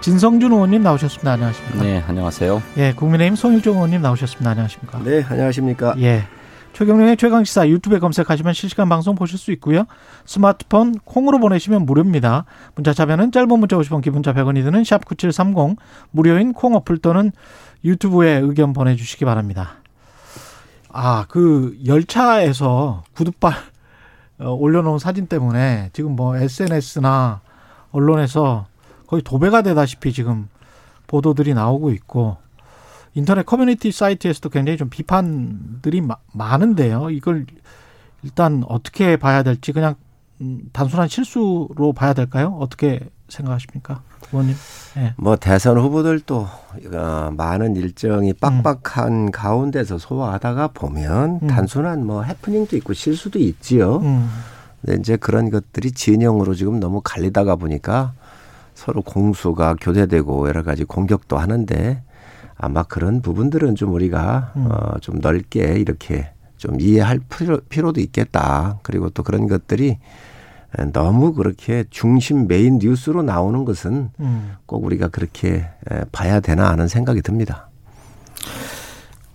진성준 의원님 나오셨습니다. 안녕하십니까? 네, 안녕하세요. 예, 국민의힘 송일종 의원님 나오셨습니다. 안녕하십니까? 네, 안녕하십니까? 예. 최경영의 최강시사 유튜브에 검색하시면 실시간 방송 보실 수 있고요. 스마트폰 콩으로 보내시면 무료입니다. 문자 참여는 짧은 문자 50원, 기본자 100원이 드는 샵 9730 무료인 콩 어플 또는 유튜브에 의견 보내주시기 바랍니다. 아, 그 열차에서 구두발 어, 올려놓은 사진 때문에 지금 뭐 SNS나 언론에서 거의 도배가 되다시피 지금 보도들이 나오고 있고 인터넷 커뮤니티 사이트에서도 굉장히 좀 비판들이 마, 많은데요. 이걸 일단 어떻게 봐야 될지 그냥 음, 단순한 실수로 봐야 될까요? 어떻게 생각하십니까, 의원님? 네. 뭐 대선 후보들도 어, 많은 일정이 빡빡한 음. 가운데서 소화하다가 보면 음. 단순한 뭐 해프닝도 있고 실수도 있지요. 음. 근데 이제 그런 것들이 진영으로 지금 너무 갈리다가 보니까 서로 공수가 교대되고 여러 가지 공격도 하는데 아마 그런 부분들은 좀 우리가 음. 어, 좀 넓게 이렇게 좀 이해할 필요, 필요도 있겠다. 그리고 또 그런 것들이 너무 그렇게 중심 메인 뉴스로 나오는 것은 음. 꼭 우리가 그렇게 봐야 되나 하는 생각이 듭니다.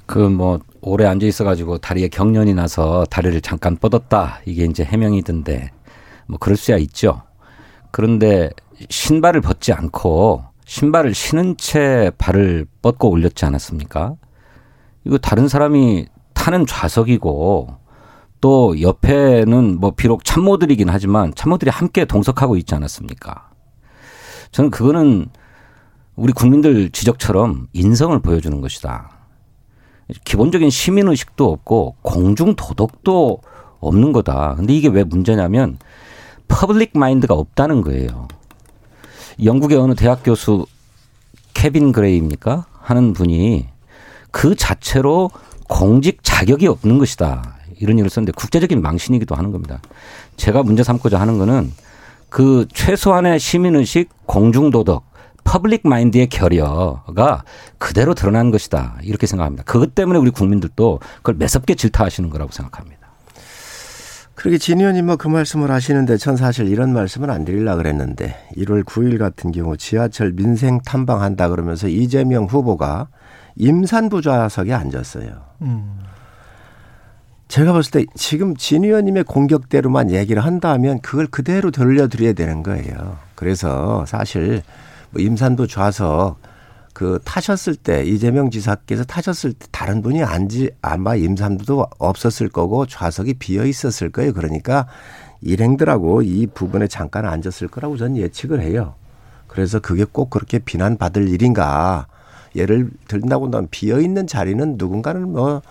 그 뭐 오래 앉아 있어가지고 다리에 경련이 나서 다리를 잠깐 뻗었다 이게 이제 해명이던데 뭐 그럴 수야 있죠. 그런데 신발을 벗지 않고 신발을 신은 채 발을 뻗고 올렸지 않았습니까? 이거 다른 사람이 타는 좌석이고 또 옆에는 뭐 비록 참모들이긴 하지만 참모들이 함께 동석하고 있지 않았습니까? 저는 그거는 우리 국민들 지적처럼 인성을 보여주는 것이다. 기본적인 시민의식도 없고 공중 도덕도 없는 거다. 근데 이게 왜 문제냐면 public mind가 없다는 거예요. 영국의 어느 대학 교수 케빈 그레이입니까? 하는 분이 그 자체로 공직 자격이 없는 것이다. 이런 얘기를 썼는데 국제적인 망신이기도 하는 겁니다. 제가 문제 삼고자 하는 거는 그 최소한의 시민의식, 공중도덕, public mind의 결여가 그대로 드러난 것이다. 이렇게 생각합니다. 그것 때문에 우리 국민들도 그걸 매섭게 질타하시는 거라고 생각합니다. 그렇게 진 의원님 뭐그 말씀을 하시는데 전 사실 이런 말씀은 안 드리려고 그랬는데 1월 9일 같은 경우 지하철 민생 탐방한다 그러면서 이재명 후보가 임산부 좌석에 앉았어요. 음. 제가 봤을 때 지금 진 의원님의 공격대로만 얘기를 한다면 그걸 그대로 돌려드려야 되는 거예요. 그래서 사실 뭐 임산부 좌석 그 타셨을 때 이재명 지사께서 타셨을 때 다른 분이 앉지 아마 임산부도 없었을 거고 좌석이 비어 있었을 거예요. 그러니까 일행들하고 이 부분에 잠깐 앉았을 거라고 저는 예측을 해요. 그래서 그게 꼭 그렇게 비난받을 일인가. 예를 들다고 하면 비어 있는 자리는 누군가는 뭐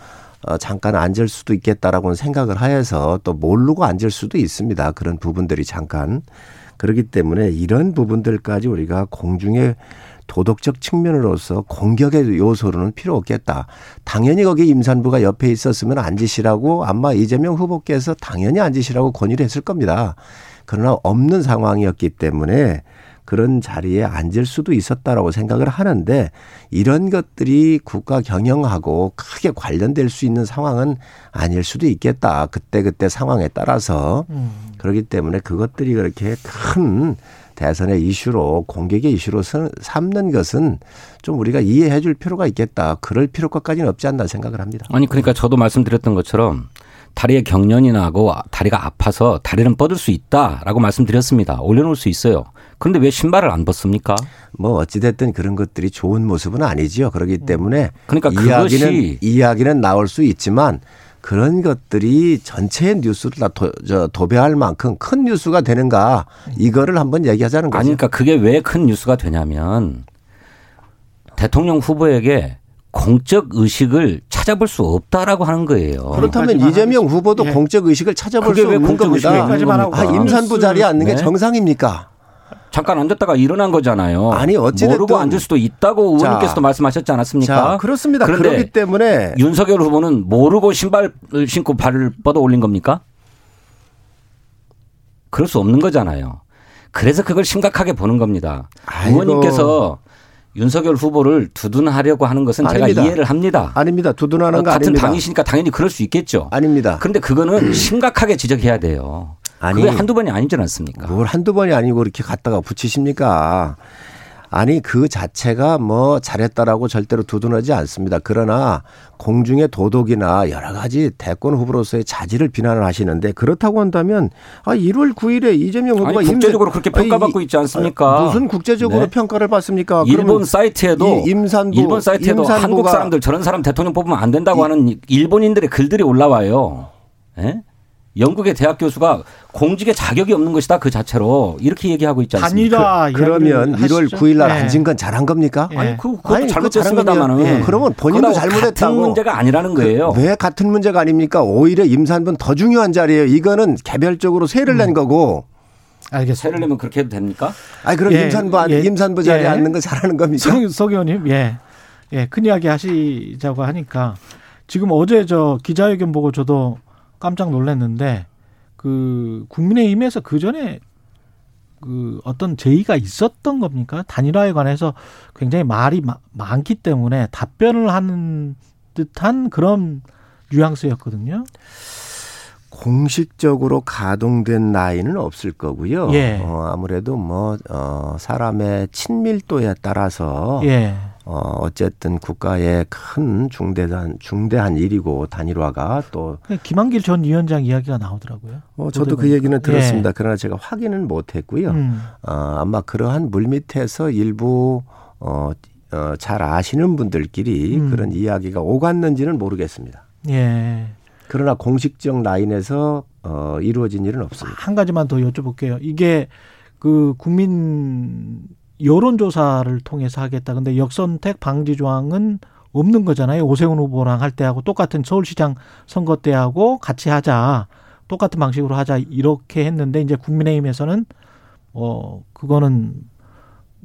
어, 잠깐 앉을 수도 있겠다라고는 생각을 하여서 또 모르고 앉을 수도 있습니다. 그런 부분들이 잠깐. 그렇기 때문에 이런 부분들까지 우리가 공중에 도덕적 측면으로서 공격의 요소로는 필요 없겠다. 당연히 거기 임산부가 옆에 있었으면 앉으시라고 아마 이재명 후보께서 당연히 앉으시라고 권유를 했을 겁니다. 그러나 없는 상황이었기 때문에 그런 자리에 앉을 수도 있었다라고 생각을 하는데 이런 것들이 국가 경영하고 크게 관련될 수 있는 상황은 아닐 수도 있겠다. 그때 그때 상황에 따라서 음. 그렇기 때문에 그것들이 그렇게 큰 대선의 이슈로 공격의 이슈로 삼는 것은 좀 우리가 이해해 줄 필요가 있겠다. 그럴 필요까지는 없지 않나 생각을 합니다. 아니 그러니까 저도 말씀드렸던 것처럼 다리에 경련이 나고 다리가 아파서 다리는 뻗을 수 있다라고 말씀드렸습니다. 올려놓을 수 있어요. 그런데 왜 신발을 안 벗습니까? 뭐 어찌됐든 그런 것들이 좋은 모습은 아니지요. 그렇기 때문에 그러니까 이야기는 이야기는 나올 수 있지만 그런 것들이 전체 뉴스를 다 도, 저, 도배할 만큼 큰 뉴스가 되는가 이거를 한번 얘기하자는 거죠. 아니 그러니까 그게 왜 큰 뉴스가 되냐면 대통령 후보에게 공적 의식을 찾아볼 수 없다라고 하는 거예요. 그렇다면 이재명 후보도 예. 공적 의식을 찾아볼 수 없는 겁니다. 아, 임산부 자리에 앉는 네? 게 정상입니까? 잠깐 앉았다가 일어난 거잖아요. 아니 어찌됐든 모르고 앉을 수도 있다고 의원님께서도 말씀하셨지 않았습니까? 자, 그렇습니다. 그런데 그렇기 때문에 윤석열 후보는 모르고 신발을 신고 발을 뻗어 올린 겁니까? 그럴 수 없는 거잖아요. 그래서 그걸 심각하게 보는 겁니다. 아이고. 의원님께서 윤석열 후보를 두둔하려고 하는 것은 아닙니다. 제가 이해를 합니다. 아닙니다. 두둔하는 거 같은 아닙니다. 당이시니까 당연히 그럴 수 있겠죠. 아닙니다. 그런데 그거는 심각하게 지적해야 돼요. 아니. 그게 한두 번이 아니지 않습니까? 뭘 한두 번이 아니고 이렇게 갖다가 붙이십니까? 아니 그 자체가 뭐 잘했다라고 절대로 두둔하지 않습니다. 그러나 공중의 도덕이나 여러 가지 대권 후보로서의 자질을 비난을 하시는데 그렇다고 한다면 아 1월 9일에 이재명 후보가 아니, 국제적으로 그렇게 평가받고 있지 않습니까? 아니, 무슨 국제적으로 네. 평가를 받습니까? 일본 사이트에도 이 임산부 일본 사이트에도 임산부가 한국 사람들 저런 사람 대통령 뽑으면 안 된다고 하는 일본인들의 글들이 올라와요. 예? 영국의 대학 교수가 공직에 자격이 없는 것이다 그 자체로 이렇게 얘기하고 있지 않습니까? 단일화 그러면 이야기를 1월 하시죠. 9일 날 예. 앉은 건 잘한 겁니까? 예. 아니 그 그것도 잘못됐습니다만은 예. 그러면 본인도 잘못했다고. 같은 문제가 아니라는 거예요. 왜 같은 문제가 아닙니까? 오히려 임산부는 더 중요한 자리예요. 이거는 개별적으로 세를 음. 낸 거고. 알겠습니다. 세를 내면 그렇게 해도 됩니까? 아니 그럼 예, 임산부 안- 예, 임산부 자리에 예. 앉는 거 잘하는 겁니까? 성, 석 의원님, 예. 예, 큰 이야기 하시자고 하니까 지금 어제 저 기자회견 보고 저도 깜짝 놀랐는데 그 국민의힘에서 그 전에 그 어떤 제의가 있었던 겁니까? 단일화에 관해서 굉장히 말이 마- 많기 때문에 답변을 하는 듯한 그런 뉘앙스였거든요. 공식적으로 가동된 나이는 없을 거고요. 예. 어, 아무래도 뭐 어, 사람의 친밀도에 따라서 예. 어, 어쨌든 국가의 큰 중대한 중대한 일이고 단일화가 또 김한길 전 위원장 이야기가 나오더라고요. 어, 저도 그. 얘기는 들었습니다. 예. 그러나 제가 확인은 못했고요. 음. 어, 아마 그러한 물 밑에서 일부 어, 어, 잘 아시는 분들끼리 음. 그런 이야기가 오갔는지는 모르겠습니다. 예. 그러나 공식적 라인에서 어, 이루어진 일은 없습니다. 한 가지만 더 여쭤볼게요. 이게 그 국민 여론조사를 통해서 하겠다. 근데 역선택 방지 조항은 없는 거잖아요. 오세훈 후보랑 할 때하고 똑같은 서울시장 선거 때하고 같이 하자. 똑같은 방식으로 하자. 이렇게 했는데 이제 국민의힘에서는 어 그거는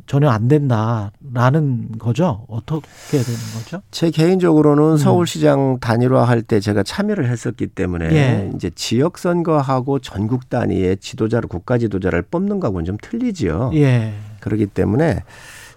전혀 안 된다라는 거죠. 어떻게 되는 거죠? 제 개인적으로는 음. 서울시장 단일화 할 때 제가 참여를 했었기 때문에 예. 이제 지역 선거하고 전국 단위의 지도자를 국가 지도자를 뽑는 거하고는 좀 틀리지요. 예. 그렇기 때문에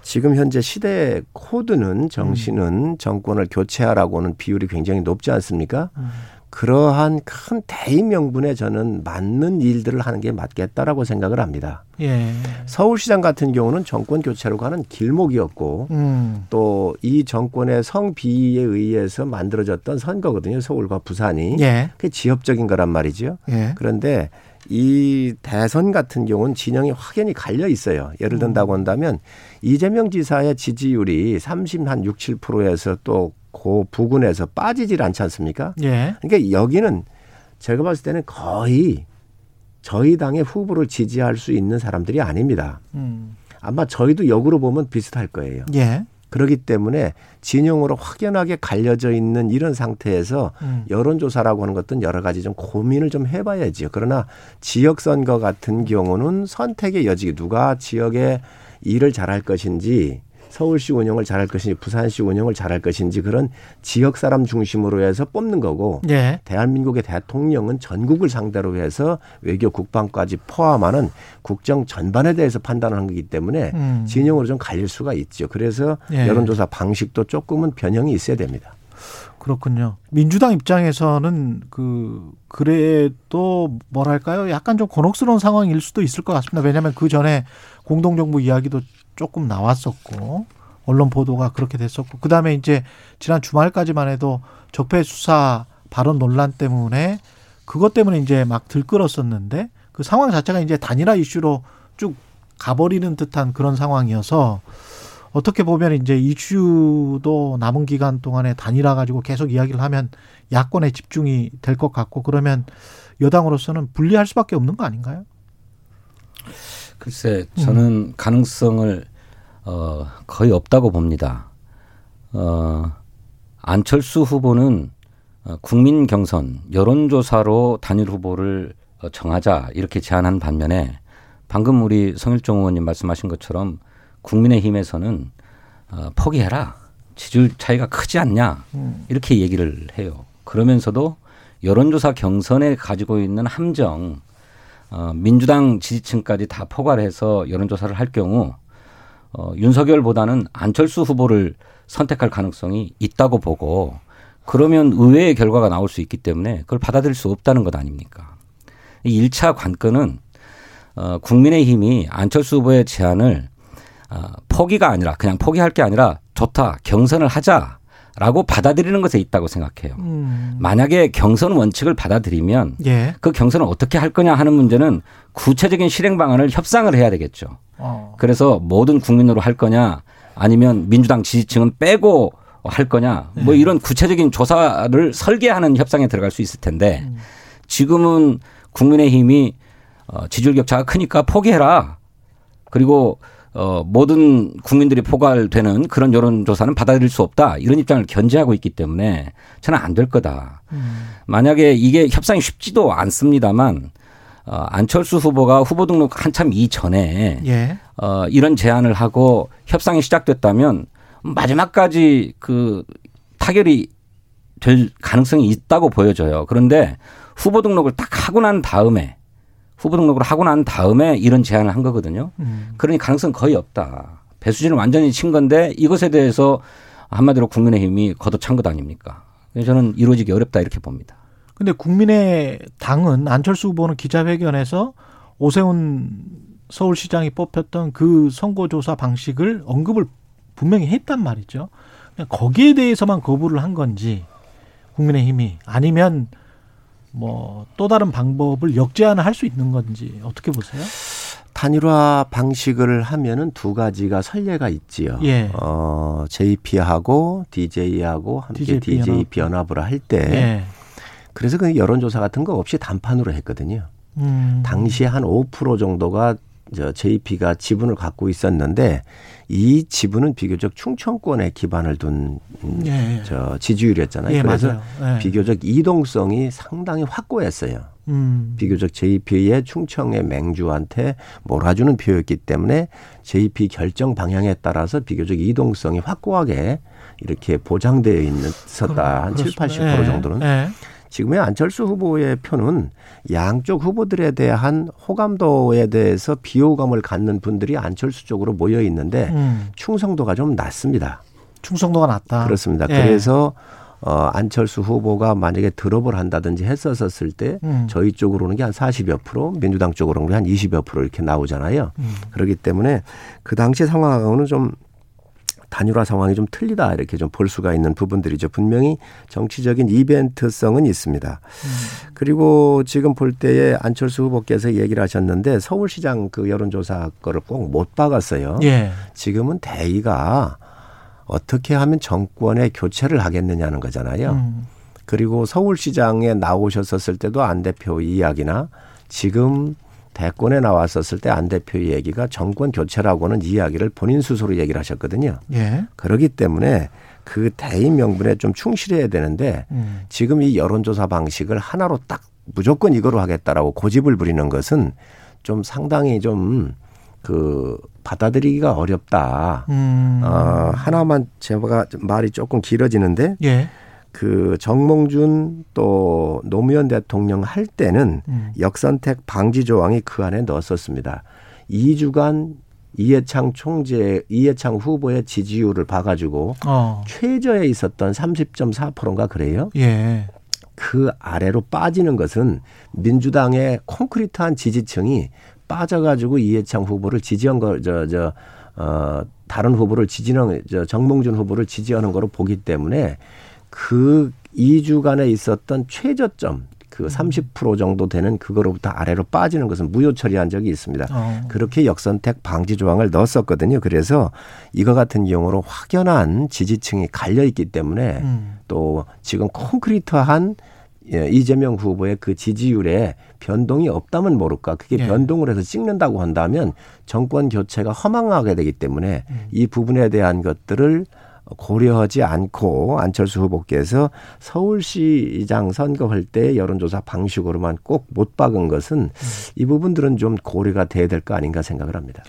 지금 현재 시대 코드는 정신은 정권을 교체하라고는 비율이 굉장히 높지 않습니까? 음. 그러한 큰 대의 명분에 저는 맞는 일들을 하는 게 맞겠다라고 생각을 합니다. 예. 서울시장 같은 경우는 정권 교체로 가는 길목이었고 음. 또이 정권의 성비에 의해서 만들어졌던 선거거든요. 서울과 부산이. 예. 그게 지역적인 거란 말이죠. 예. 그런데 이 대선 같은 경우는 진영이 확연히 갈려 있어요. 예를 든다고 한다면 이재명 지사의 지지율이 30한 6, 7%에서 또 그 부근에서 빠지질 않지 않습니까? 예. 그러니까 여기는 제가 봤을 때는 거의 저희 당의 후보를 지지할 수 있는 사람들이 아닙니다. 음. 아마 저희도 역으로 보면 비슷할 거예요. 예. 그렇기 때문에 진영으로 확연하게 갈려져 있는 이런 상태에서 음. 여론조사라고 하는 것은 여러 가지 좀 고민을 좀 해봐야지요. 그러나 지역선거 같은 경우는 선택의 여지, 누가 지역에 일을 잘할 것인지 서울시 운영을 잘할 것인지 부산시 운영을 잘할 것인지 그런 지역 사람 중심으로 해서 뽑는 거고 예. 대한민국의 대통령은 전국을 상대로 해서 외교 국방까지 포함하는 국정 전반에 대해서 판단하는 거기 때문에 음. 진영으로 좀 갈릴 수가 있죠. 그래서 예. 여론조사 방식도 조금은 변형이 있어야 됩니다. 그렇군요. 민주당 입장에서는 그 그래도 뭐랄까요? 약간 좀 곤혹스러운 상황일 수도 있을 것 같습니다. 왜냐하면 그 전에 공동정부 이야기도 조금 나왔었고 언론 보도가 그렇게 됐었고 그 다음에 이제 지난 주말까지만 해도 적폐 수사 발언 논란 때문에 그것 때문에 이제 막 들끓었었는데 그 상황 자체가 이제 단일화 이슈로 쭉 가버리는 듯한 그런 상황이어서 어떻게 보면 이제 이슈도 남은 기간 동안에 단일화 가지고 계속 이야기를 하면 야권에 집중이 될 것 같고 그러면 여당으로서는 불리할 수밖에 없는 거 아닌가요? 글쎄, 저는 가능성을 어, 거의 없다고 봅니다. 어, 안철수 후보는 어, 국민 경선 여론조사로 단일 후보를 어, 정하자 이렇게 제안한 반면에 방금 우리 성일종 의원님 말씀하신 것처럼 국민의힘에서는 어, 포기해라. 지지율 차이가 크지 않냐. 이렇게 얘기를 해요. 그러면서도 여론조사 경선에 가지고 있는 함정, 어, 민주당 지지층까지 다 포괄 해서 여론조사를 할 경우 어, 윤석열보다는 안철수 후보를 선택할 가능성이 있다고 보고 그러면 의외의 결과가 나올 수 있기 때문에 그걸 받아들일 수 없다는 것 아닙니까? 이 1차 관건은 어, 국민의힘이 안철수 후보의 제안을 어, 포기가 아니라 그냥 포기할 게 아니라 좋다 경선을 하자 라고 받아들이는 것에 있다고 생각해요. 음. 만약에 경선 원칙을 받아들이면 예. 그 경선을 어떻게 할 거냐 하는 문제는 구체적인 실행 방안을 협상을 해야 되겠죠. 어. 그래서 모든 국민으로 할 거냐 아니면 민주당 지지층은 빼고 할 거냐 뭐 이런 구체적인 조사를 설계하는 협상에 들어갈 수 있을 텐데 지금은 국민의힘이 어, 지지율 격차가 크니까 포기해라. 그리고 어, 모든 국민들이 포괄되는 그런 여론조사는 받아들일 수 없다. 이런 입장을 견제하고 있기 때문에 저는 안 될 거다. 만약에 이게 협상이 쉽지도 않습니다만 어, 안철수 후보가 후보 등록 한참 이전에 예. 어, 이런 제안을 하고 협상이 시작됐다면 마지막까지 그 타결이 될 가능성이 있다고 보여져요. 그런데 후보 등록을 딱 하고 난 다음에 후보 등록을 하고 난 다음에 이런 제안을 한 거거든요. 음. 그러니 가능성 거의 없다. 배수진을 완전히 친 건데 이것에 대해서 한마디로 국민의힘이 걷어찬 것 아닙니까? 저는 이루어지기 어렵다 이렇게 봅니다. 근데 국민의 당은 안철수 후보는 기자회견에서 오세훈 서울시장이 뽑혔던 그 선거조사 방식을 언급을 분명히 했단 말이죠. 거기에 대해서만 거부를 한 건지 국민의힘이 아니면 뭐 또 다른 방법을 역제안을 할 수 있는 건지 어떻게 보세요? 단일화 방식을 하면은 두 가지가 선례가 있지요. 예. 어, JP하고 DJ하고 함께 DJP DJP 연합 을 할 때 예. 그래서 그 여론조사 같은 거 없이 단판으로 했거든요. 음. 당시에 한 5% 정도가 저 JP가 지분을 갖고 있었는데 이 지분은 비교적 충청권에 기반을 둔 음, 예. 저 지지율이었잖아요. 예, 그래서 맞아요. 예. 비교적 이동성이 상당히 확고했어요. 음. 비교적 JP의 충청의 맹주한테 몰아주는 표였기 때문에 JP 결정 방향에 따라서 비교적 이동성이 확고하게 이렇게 보장되어 있었다. 한 7, 80% 예. 정도는. 예. 지금의 안철수 후보의 표는 양쪽 후보들에 대한 호감도에 대해서 비호감을 갖는 분들이 안철수 쪽으로 모여 있는데 음. 충성도가 좀 낮습니다. 충성도가 낮다. 그렇습니다. 예. 그래서 어, 안철수 후보가 만약에 드롭을 한다든지 했었을 때 음. 저희 쪽으로 오는 게 한 40여 프로, 민주당 쪽으로 오는 게한 20여 프로 이렇게 나오잖아요. 음. 그렇기 때문에 그 당시 상황하고는 좀 단일화 상황이 좀 틀리다 이렇게 좀 볼 수가 있는 부분들이죠. 분명히 정치적인 이벤트성은 있습니다. 그리고 지금 볼 때에 안철수 후보께서 얘기를 하셨는데 서울시장 그 여론조사 거를 꼭 못 박았어요. 예. 지금은 대의가 어떻게 하면 정권의 교체를 하겠느냐는 거잖아요. 음. 그리고 서울시장에 나오셨었을 때도 안 대표 이야기나 지금 대권에 나왔었을 때 안 대표 얘기가 정권 교체라고는 이야기를 본인 스스로 얘기를 하셨거든요. 예. 그렇기 때문에 그 대의 명분에 좀 충실해야 되는데 음. 지금 이 여론조사 방식을 하나로 딱 무조건 이거로 하겠다라고 고집을 부리는 것은 좀 상당히 좀 그 받아들이기가 어렵다. 음. 어, 하나만 제가 말이 조금 길어지는데 예. 그 정몽준 또 노무현 대통령 할 때는 음. 역선택 방지 조항이 그 안에 넣었었습니다. 2주간 이해창 총재, 이해창 후보의 지지율을 봐가지고 어. 최저에 있었던 30.4%인가 그래요. 예. 그 아래로 빠지는 것은 민주당의 콘크리트한 지지층이 빠져가지고 이해창 후보를 지지한 거, 저, 저, 어, 다른 후보를 지지하는, 저, 정몽준 후보를 지지하는 거로 보기 때문에 그 2주간에 있었던 최저점, 그 30% 정도 되는 그거로부터 아래로 빠지는 것은 무효 처리한 적이 있습니다. 어. 그렇게 역선택 방지 조항을 넣었었거든요. 그래서 이거 같은 경우로 확연한 지지층이 갈려 있기 때문에 음. 또 지금 콘크리트한 예, 이재명 후보의 그 지지율에 변동이 없다면 모를까. 그게 예. 변동을 해서 찍는다고 한다면 정권 교체가 허망하게 되기 때문에 음. 이 부분에 대한 것들을 고려하지 않고 안철수 후보께서 서울시장 선거할 때 여론조사 방식으로만 꼭 못 박은 것은 이 부분들은 좀 고려가 돼야 될 거 아닌가 생각을 합니다.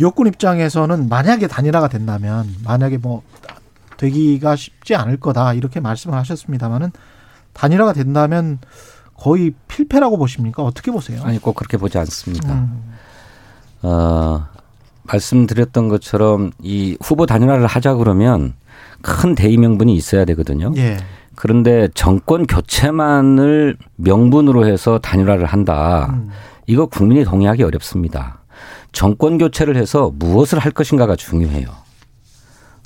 여권 입장에서는 만약에 단일화가 된다면 만약에 뭐 되기가 쉽지 않을 거다 이렇게 말씀을 하셨습니다만은 단일화가 된다면 거의 필패라고 보십니까? 어떻게 보세요? 아니 꼭 그렇게 보지 않습니다. 음. 어, 말씀드렸던 것처럼 이 후보 단일화를 하자 그러면 큰 대의 명분이 있어야 되거든요. 예. 그런데 정권 교체만을 명분으로 해서 단일화를 한다. 음. 이거 국민이 동의하기 어렵습니다. 정권 교체를 해서 무엇을 할 것인가가 중요해요.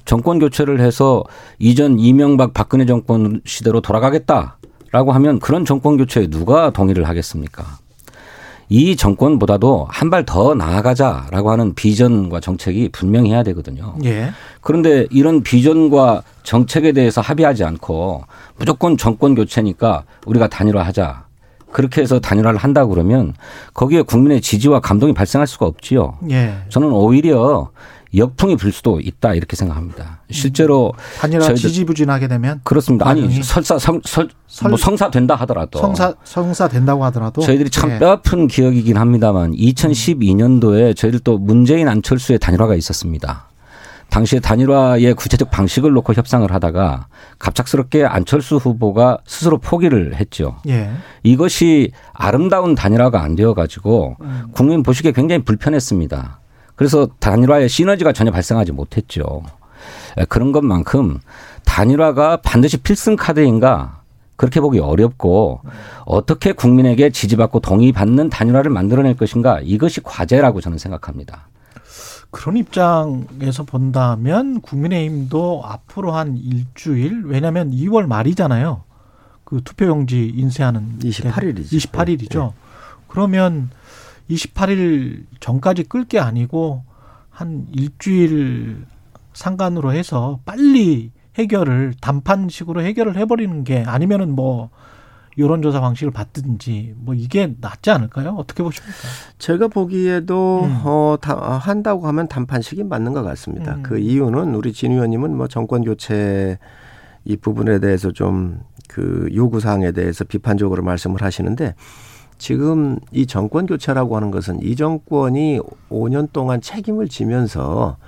정권 교체를 해서 이전 이명박 박근혜 정권 시대로 돌아가겠다라고 하면 그런 정권 교체에 누가 동의를 하겠습니까? 이 정권보다도 한 발 더 나아가자라고 하는 비전과 정책이 분명히 해야 되거든요. 예. 그런데 이런 비전과 정책에 대해서 합의하지 않고 무조건 정권 교체니까 우리가 단일화하자. 그렇게 해서 단일화를 한다 그러면 거기에 국민의 지지와 감동이 발생할 수가 없지요. 예. 저는 오히려 역풍이 불 수도 있다 이렇게 생각합니다. 실제로 단일화 지지부진하게 되면 그렇습니다. 아니? 설사 성, 설, 설- 뭐 성사 된다 하더라도 성사 성사 된다고 하더라도 저희들이 참 예. 뼈아픈 기억이긴 합니다만 2012년도에 저희들 또 문재인 안철수의 단일화가 있었습니다. 당시에 단일화의 구체적 방식을 놓고 협상을 하다가 갑작스럽게 안철수 후보가 스스로 포기를 했죠. 예. 이것이 아름다운 단일화가 안 되어 가지고 음. 국민 보시기에 굉장히 불편했습니다. 그래서 단일화의 시너지가 전혀 발생하지 못했죠. 에, 그런 것만큼 단일화가 반드시 필승 카드인가 그렇게 보기 어렵고 어떻게 국민에게 지지받고 동의받는 단일화를 만들어낼 것인가 이것이 과제라고 저는 생각합니다. 그런 입장에서 본다면 국민의힘도 앞으로 한 일주일 왜냐하면 2월 말이잖아요. 그 투표용지 인쇄하는 28일 이죠. 28일이죠. 그러면 28일 전까지 끌 게 아니고 한 일주일 상간으로 해서 빨리 해결을 단판식으로 해결을 해버리는 게 아니면은 뭐 여론조사 방식을 받든지 뭐 이게 낫지 않을까요? 어떻게 보십니까? 제가 보기에도 음. 어, 다, 한다고 하면 단판식이 맞는 것 같습니다. 음. 그 이유는 우리 진 의원님은 뭐 정권 교체 이 부분에 대해서 좀 그 요구 사항에 대해서 비판적으로 말씀을 하시는데 지금 이 정권 교체라고 하는 것은 이 정권이 5년 동안 책임을 지면서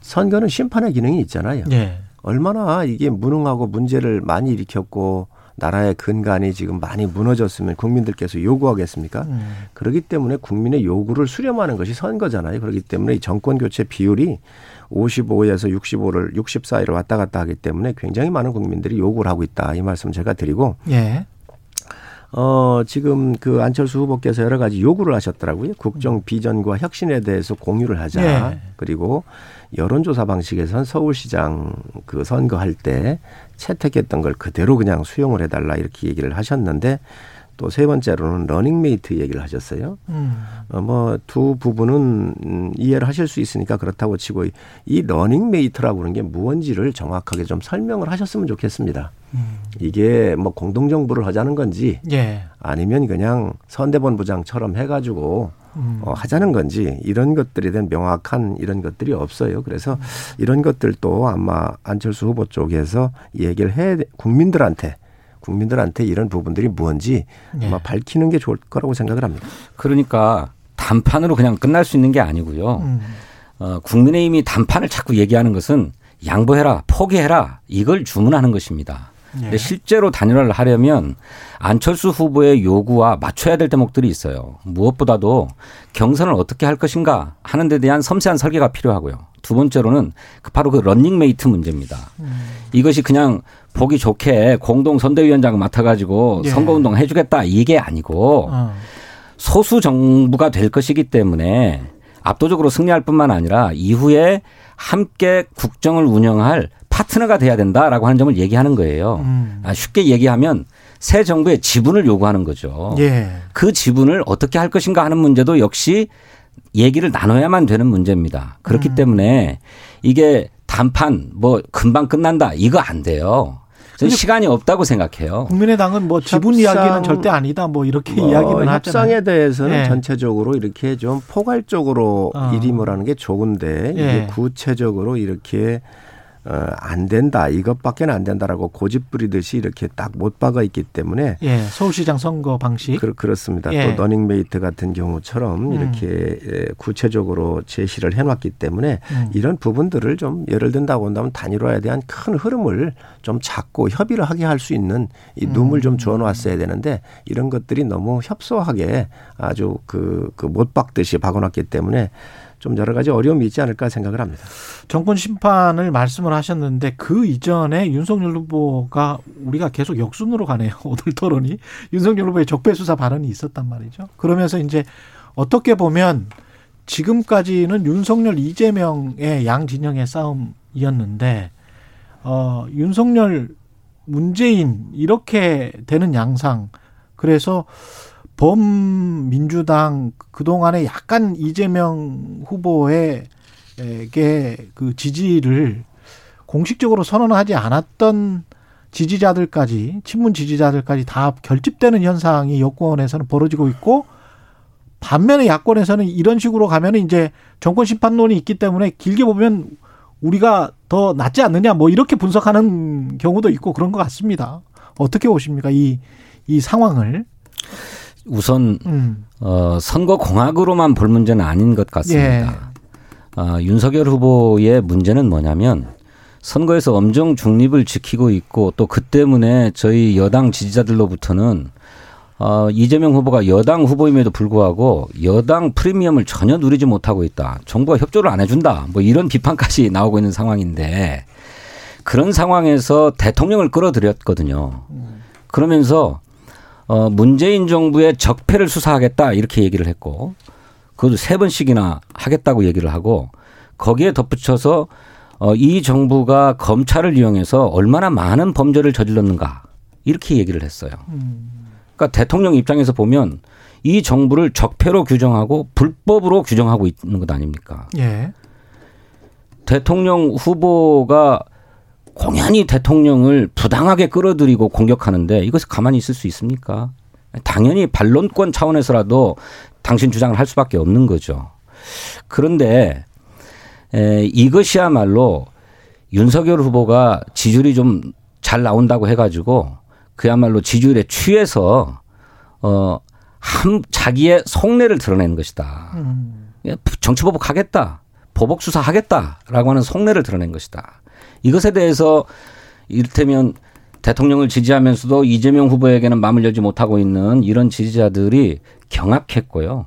선거는 심판의 기능이 있잖아요. 예. 얼마나 이게 무능하고 문제를 많이 일으켰고 나라의 근간이 지금 많이 무너졌으면 국민들께서 요구하겠습니까? 음. 그렇기 때문에 국민의 요구를 수렴하는 것이 선거잖아요. 그렇기 때문에 이 정권 교체 비율이 55에서 65를 60 사이로 왔다 갔다 하기 때문에 굉장히 많은 국민들이 요구를 하고 있다. 이 말씀 제가 드리고 예. 어 지금 그 안철수 후보께서 여러 가지 요구를 하셨더라고요. 국정 비전과 혁신에 대해서 공유를 하자. 예. 그리고 여론조사 방식에선 서울시장 그 선거할 때 채택했던 걸 그대로 그냥 수용을 해달라 이렇게 얘기를 하셨는데 또 세 번째로는 러닝메이트 얘기를 하셨어요. 음. 어, 뭐 두 부분은 음, 이해를 하실 수 있으니까 그렇다고 치고 이- 이 러닝메이트라고 하는 게 무언지를 정확하게 좀 설명을 하셨으면 좋겠습니다. 음. 이게 뭐 공동정부를 하자는 건지 예. 아니면 그냥 선대본부장처럼 해가지고 음. 어, 하자는 건지 이런 것들에 대한 명확한 이런 것들이 없어요. 그래서 이런 것들도 아마 안철수 후보 쪽에서 얘기를 해 국민들한테 국민들한테 이런 부분들이 뭔지 아마 예. 밝히는 게 좋을 거라고 생각을 합니다. 그러니까 단판으로 그냥 끝날 수 있는 게 아니고요. 음. 어, 국민의힘이 단판을 자꾸 얘기하는 것은 양보해라, 포기해라 이걸 주문하는 것입니다. 예. 근데 실제로 단일화를 하려면 안철수 후보의 요구와 맞춰야 될 대목들이 있어요. 무엇보다도 경선을 어떻게 할 것인가 하는 데 대한 섬세한 설계가 필요하고요. 두 번째로는 그 바로 그 런닝메이트 문제입니다. 음. 이것이 그냥 보기 좋게 공동 선대위원장 맡아가지고 예. 선거운동 해주겠다 이게 아니고 어. 소수 정부가 될 것이기 때문에 압도적으로 승리할 뿐만 아니라 이후에 함께 국정을 운영할 파트너가 돼야 된다라고 하는 점을 얘기하는 거예요. 음. 아, 쉽게 얘기하면 새 정부의 지분을 요구하는 거죠. 예. 그 지분을 어떻게 할 것인가 하는 문제도 역시 얘기를 나눠야만 되는 문제입니다. 그렇기 음. 때문에 이게 단판 뭐 금방 끝난다 이거 안 돼요. 저는 시간이 없다고 생각해요. 국민의당은 뭐 지분 협상- 이야기는 절대 아니다. 뭐 이렇게 뭐 이야기는 하잖아요. 협상에 대해서는 예. 전체적으로 이렇게 좀 포괄적으로 어. 일임을 하는 게 좋은데 예. 이게 구체적으로 이렇게 어, 안 된다. 이것밖에는 안 된다라고 고집 부리듯이 이렇게 딱 못 박아 있기 때문에 예, 서울시장 선거 방식. 그, 그렇습니다. 예. 또 러닝메이트 같은 경우처럼 음. 이렇게 예, 구체적으로 제시를 해놨기 때문에 음. 이런 부분들을 좀 예를 든다고 한다면 단일화에 대한 큰 흐름을 좀 잡고 협의를 하게 할 수 있는 이 눈을 음. 좀 주어놨어야 되는데 이런 것들이 너무 협소하게 아주 그, 그 못 박듯이 박아놨기 때문에 좀 여러 가지 어려움이 있지 않을까 생각을 합니다. 정권 심판을 말씀을 하셨는데 그 이전에 윤석열 후보가 우리가 계속 역순으로 가네요. 오늘 토론이 윤석열 후보의 적폐 수사 발언이 있었단 말이죠. 그러면서 이제 어떻게 보면 지금까지는 윤석열 이재명의 양 진영의 싸움이었는데 어 윤석열 문재인 이렇게 되는 양상 그래서 범민주당 그동안에 약간 이재명 후보에게 그 지지를 공식적으로 선언하지 않았던 지지자들까지 친문 지지자들까지 다 결집되는 현상이 여권에서는 벌어지고 있고 반면에 야권에서는 이런 식으로 가면 이제 정권 심판론이 있기 때문에 길게 보면 우리가 더 낫지 않느냐 뭐 이렇게 분석하는 경우도 있고 그런 것 같습니다. 어떻게 보십니까 이 이 상황을? 우선 음. 어, 선거 공학으로만 볼 문제는 아닌 것 같습니다. 예. 어, 윤석열 후보의 문제는 뭐냐면 선거에서 엄정 중립을 지키고 있고 또 그 때문에 저희 여당 지지자들로부터는 어, 이재명 후보가 여당 후보임에도 불구하고 여당 프리미엄을 전혀 누리지 못하고 있다. 정부가 협조를 안 해준다. 뭐 이런 비판까지 나오고 있는 상황인데 그런 상황에서 대통령을 끌어들였거든요. 그러면서 어, 문재인 정부의 적폐를 수사하겠다 이렇게 얘기를 했고 그것도 세 번씩이나 하겠다고 얘기를 하고 거기에 덧붙여서 어, 이 정부가 검찰을 이용해서 얼마나 많은 범죄를 저질렀는가 이렇게 얘기를 했어요. 그러니까 대통령 입장에서 보면 이 정부를 적폐로 규정하고 불법으로 규정하고 있는 것 아닙니까? 예. 대통령 후보가 공연히 대통령을 부당하게 끌어들이고 공격하는데 이것을 가만히 있을 수 있습니까? 당연히 반론권 차원에서라도 당신 주장을 할 수밖에 없는 거죠. 그런데 에, 이것이야말로 윤석열 후보가 지지율이 좀 잘 나온다고 해가지고 그야말로 지지율에 취해서 어, 한 자기의 속내를 드러내는 것이다. 음. 정치 보복하겠다. 보복 수사하겠다라고 하는 속내를 드러낸 것이다. 이것에 대해서 이를테면 대통령을 지지하면서도 이재명 후보에게는 마음을 열지 못하고 있는 이런 지지자들이 경악했고요.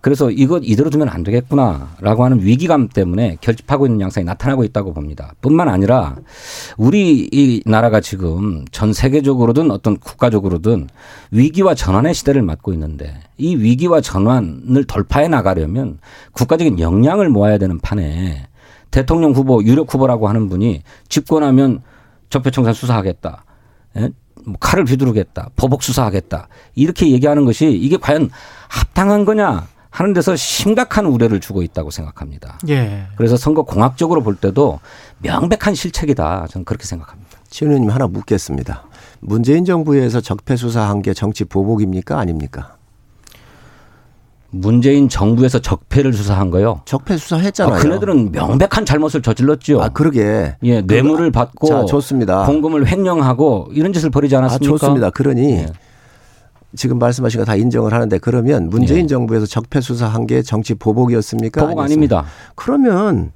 그래서 이것 이대로 두면 안 되겠구나라고 하는 위기감 때문에 결집하고 있는 양상이 나타나고 있다고 봅니다. 뿐만 아니라 우리 이 나라가 지금 전 세계적으로든 어떤 국가적으로든 위기와 전환의 시대를 맞고 있는데 이 위기와 전환을 돌파해 나가려면 국가적인 역량을 모아야 되는 판에 대통령 후보 유력 후보라고 하는 분이 집권하면 적폐청산 수사하겠다. 예? 뭐 칼을 휘두르겠다. 보복 수사하겠다. 이렇게 얘기하는 것이 이게 과연 합당한 거냐 하는 데서 심각한 우려를 주고 있다고 생각합니다. 예. 그래서 선거 공학적으로 볼 때도 명백한 실책이다. 저는 그렇게 생각합니다. 신 의원님 하나 묻겠습니다. 문재인 정부에서 적폐 수사한 게 정치 보복입니까 아닙니까? 문재인 정부에서 적폐를 수사한 거요. 적폐 아, 수사했잖아요. 그네들은 명백한 잘못을 저질렀죠. 아, 그러게. 예, 뇌물을 받고 자, 좋습니다. 공금을 횡령하고 이런 짓을 벌이지 아, 않았습니까? 좋습니다. 그러니 예. 지금 말씀하신 거 다 인정을 하는데 그러면 문재인 예. 정부에서 적폐 수사한 게 정치 보복이었습니까? 보복 아니었습니까? 아닙니다. 그러면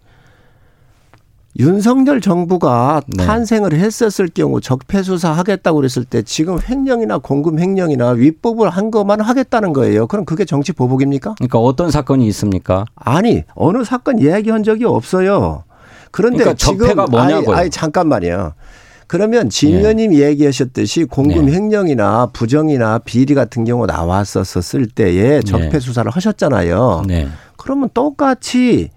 윤석열 정부가 네. 탄생을 했었을 경우 적폐 수사하겠다고 그랬을 때 지금 횡령이나 공금 횡령이나 위법을 한 것만 하겠다는 거예요. 그럼 그게 정치 보복입니까? 그러니까 어떤 사건이 있습니까? 아니 어느 사건 이야기한 적이 없어요. 그런데 그러니까 지금 적폐가 뭐냐고요? 아니, 아니 잠깐만요. 그러면 진 의원님 얘기하셨듯이 공금 네. 횡령이나 부정이나 비리 같은 경우 나왔었을 때에 적폐 네. 수사를 하셨잖아요. 네. 그러면 똑같이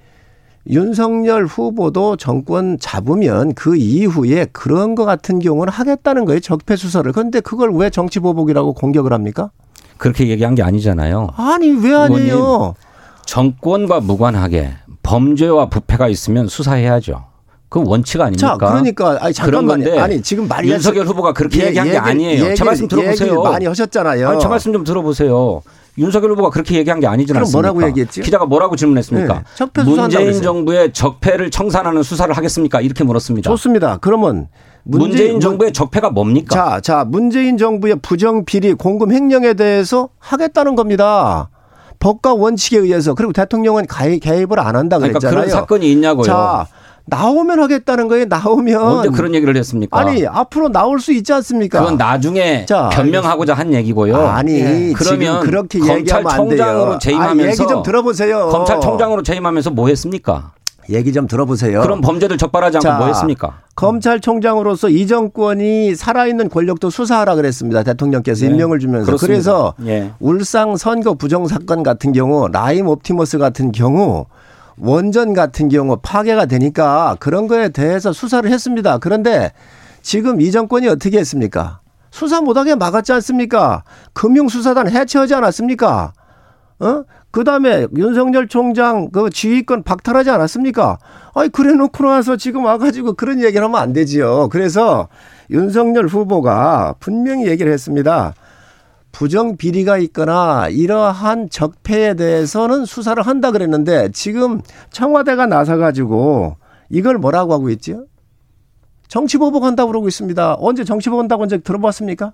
윤석열 후보도 정권 잡으면 그 이후에 그런 거 같은 경우는 하겠다는 거예요. 적폐 수사를. 그런데 그걸 왜 정치 보복이라고 공격을 합니까? 그렇게 얘기한 게 아니잖아요. 아니 왜 아니에요? 정권과 무관하게 범죄와 부패가 있으면 수사해야죠. 그 원칙 아닙니까? 자, 그러니까 아니 잠깐만요. 아니 지금 말이 윤석열 후보가 그렇게 예, 얘기한 게 아니에요. 얘기, 제 말씀 들어보세요. 많이 하셨잖아요. 아니, 제 말씀 좀 들어보세요. 윤석열 후보가 그렇게 얘기한 게 아니지 않습니까? 뭐라고 얘기했지? 기자가 뭐라고 질문했습니까? 네, 문재인 정부의 적폐를 청산하는 수사를 하겠습니까? 이렇게 물었습니다. 좋습니다. 그러면 문재인, 문재인 정부의 적폐가 뭡니까? 자, 자, 문재인 정부의 부정 비리 공금 횡령에 대해서 하겠다는 겁니다. 법과 원칙에 의해서 그리고 대통령은 개입을 안 한다 그랬잖아요. 그러니까 그런 사건이 있냐고요. 자, 나오면 하겠다는 거예요. 나오면 언제 그런 얘기를 했습니까? 아니 앞으로 나올 수 있지 않습니까? 그건 나중에 자, 변명하고자 한 얘기고요. 아니 예. 그러면 그렇게 검찰총장으로 재임하면서 아, 얘기 좀 들어보세요. 검찰총장으로 재임하면서 뭐 했습니까? 얘기 좀 들어보세요. 그런 범죄를 적발하지 않고 자, 뭐 했습니까? 검찰총장으로서 이 정권이 살아있는 권력도 수사하라 그랬습니다. 대통령께서 네. 임명을 주면서. 그렇습니다. 그래서 네. 울상 선거 부정 사건 같은 경우 라임 옵티머스 같은 경우 원전 같은 경우 파괴가 되니까 그런 거에 대해서 수사를 했습니다. 그런데 지금 이 정권이 어떻게 했습니까? 수사 못하게 막았지 않습니까? 금융수사단 해체하지 않았습니까? 어? 그 다음에 윤석열 총장 그 지휘권 박탈하지 않았습니까? 아니, 그래 놓고 나서 지금 와가지고 그런 얘기를 하면 안 되지요. 그래서 윤석열 후보가 분명히 얘기를 했습니다. 부정 비리가 있거나 이러한 적폐에 대해서는 수사를 한다 그랬는데 지금 청와대가 나서 가지고 이걸 뭐라고 하고 있죠? 정치 보복한다고 그러고 있습니다. 언제 정치 보복한다고 언제 들어봤습니까?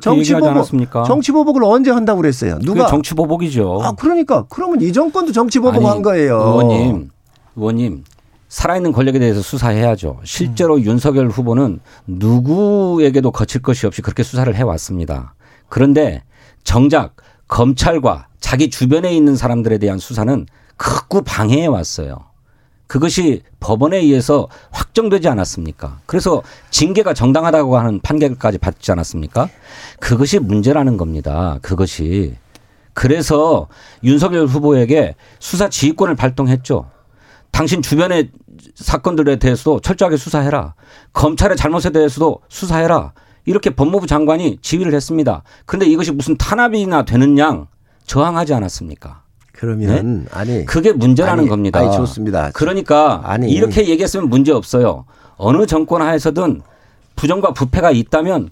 정치 보복 정치 보복을 언제 한다고 그랬어요? 누가 정치 보복이죠. 아 그러니까 그러면 이 정권도 정치 보복한 거예요. 의원님, 의원님 살아있는 권력에 대해서 수사해야죠. 실제로 음. 윤석열 후보는 누구에게도 거칠 것이 없이 그렇게 수사를 해왔습니다. 그런데 정작 검찰과 자기 주변에 있는 사람들에 대한 수사는 극구 방해해 왔어요. 그것이 법원에 의해서 확정되지 않았습니까? 그래서 징계가 정당하다고 하는 판결까지 받지 않았습니까? 그것이 문제라는 겁니다. 그것이. 그래서 윤석열 후보에게 수사 지휘권을 발동했죠. 당신 주변의 사건들에 대해서도 철저하게 수사해라. 검찰의 잘못에 대해서도 수사해라. 이렇게 법무부 장관이 지휘를 했습니다. 그런데 이것이 무슨 탄압이나 되는 양 저항하지 않았습니까? 그러면 네? 아니 그게 문제라는 아니, 겁니다. 아니 좋습니다. 그러니까 아니 이렇게 얘기했으면 문제 없어요. 어느 정권 하에서든 부정과 부패가 있다면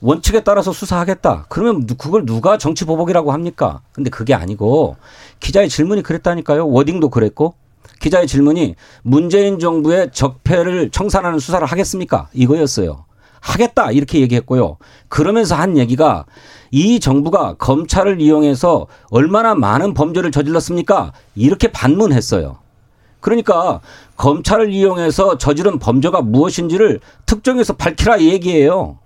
원칙에 따라서 수사하겠다. 그러면 그걸 누가 정치 보복이라고 합니까? 근데 그게 아니고 기자의 질문이 그랬다니까요. 워딩도 그랬고 기자의 질문이 문재인 정부의 적폐를 청산하는 수사를 하겠습니까? 이거였어요. 하겠다 이렇게 얘기했고요. 그러면서 한 얘기가 이 정부가 검찰을 이용해서 얼마나 많은 범죄를 저질렀습니까? 이렇게 반문했어요. 그러니까 검찰을 이용해서 저지른 범죄가 무엇인지를 특정해서 밝히라 이 얘기예요.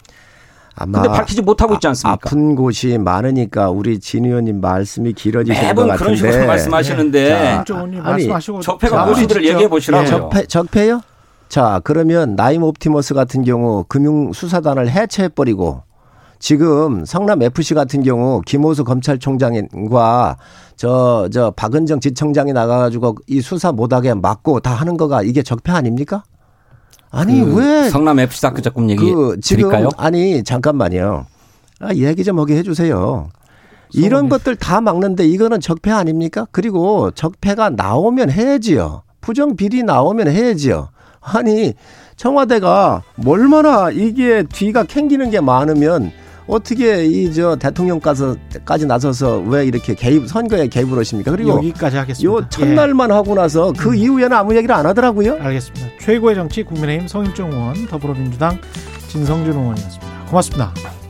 아마 근데 밝히지 못하고 있지 않습니까? 아픈 곳이 많으니까 우리 진 의원님 말씀이 길어지시는 것 같은데. 그런 식으로 말씀하시는데. 네. 자, 아니, 적폐가 무엇인지를 얘기해 보시라고요. 적폐, 적폐요? 자, 그러면 나임 옵티머스 같은 경우 금융수사단을 해체해버리고 지금 성남 FC 같은 경우 김호수 검찰총장과 저, 저 박은정 지청장이 나가가지고 이 수사 못하게 막고 다 하는 거가 이게 적폐 아닙니까? 아니, 그 왜. 성남 FC 사건 조금 얘기 그 지금 드릴까요? 아니, 잠깐만요. 아, 얘기 좀 하게 해주세요. 이런 것들 다 막는데 이거는 적폐 아닙니까? 그리고 적폐가 나오면 해야지요. 부정 비리 나오면 해야지요. 아니 청와대가 얼마나 이게 뒤가 캥기는 게 많으면 어떻게 이 저 대통령까지 나서서 왜 이렇게 개입 선거에 개입을 하십니까? 그리고 여기까지 하겠습니다. 요 첫날만 예. 하고 나서 그 음. 이후에는 아무 얘기를 안 하더라고요. 알겠습니다. 최고의 정치 국민의힘 성일종 의원, 더불어민주당 진성준 의원이었습니다. 고맙습니다.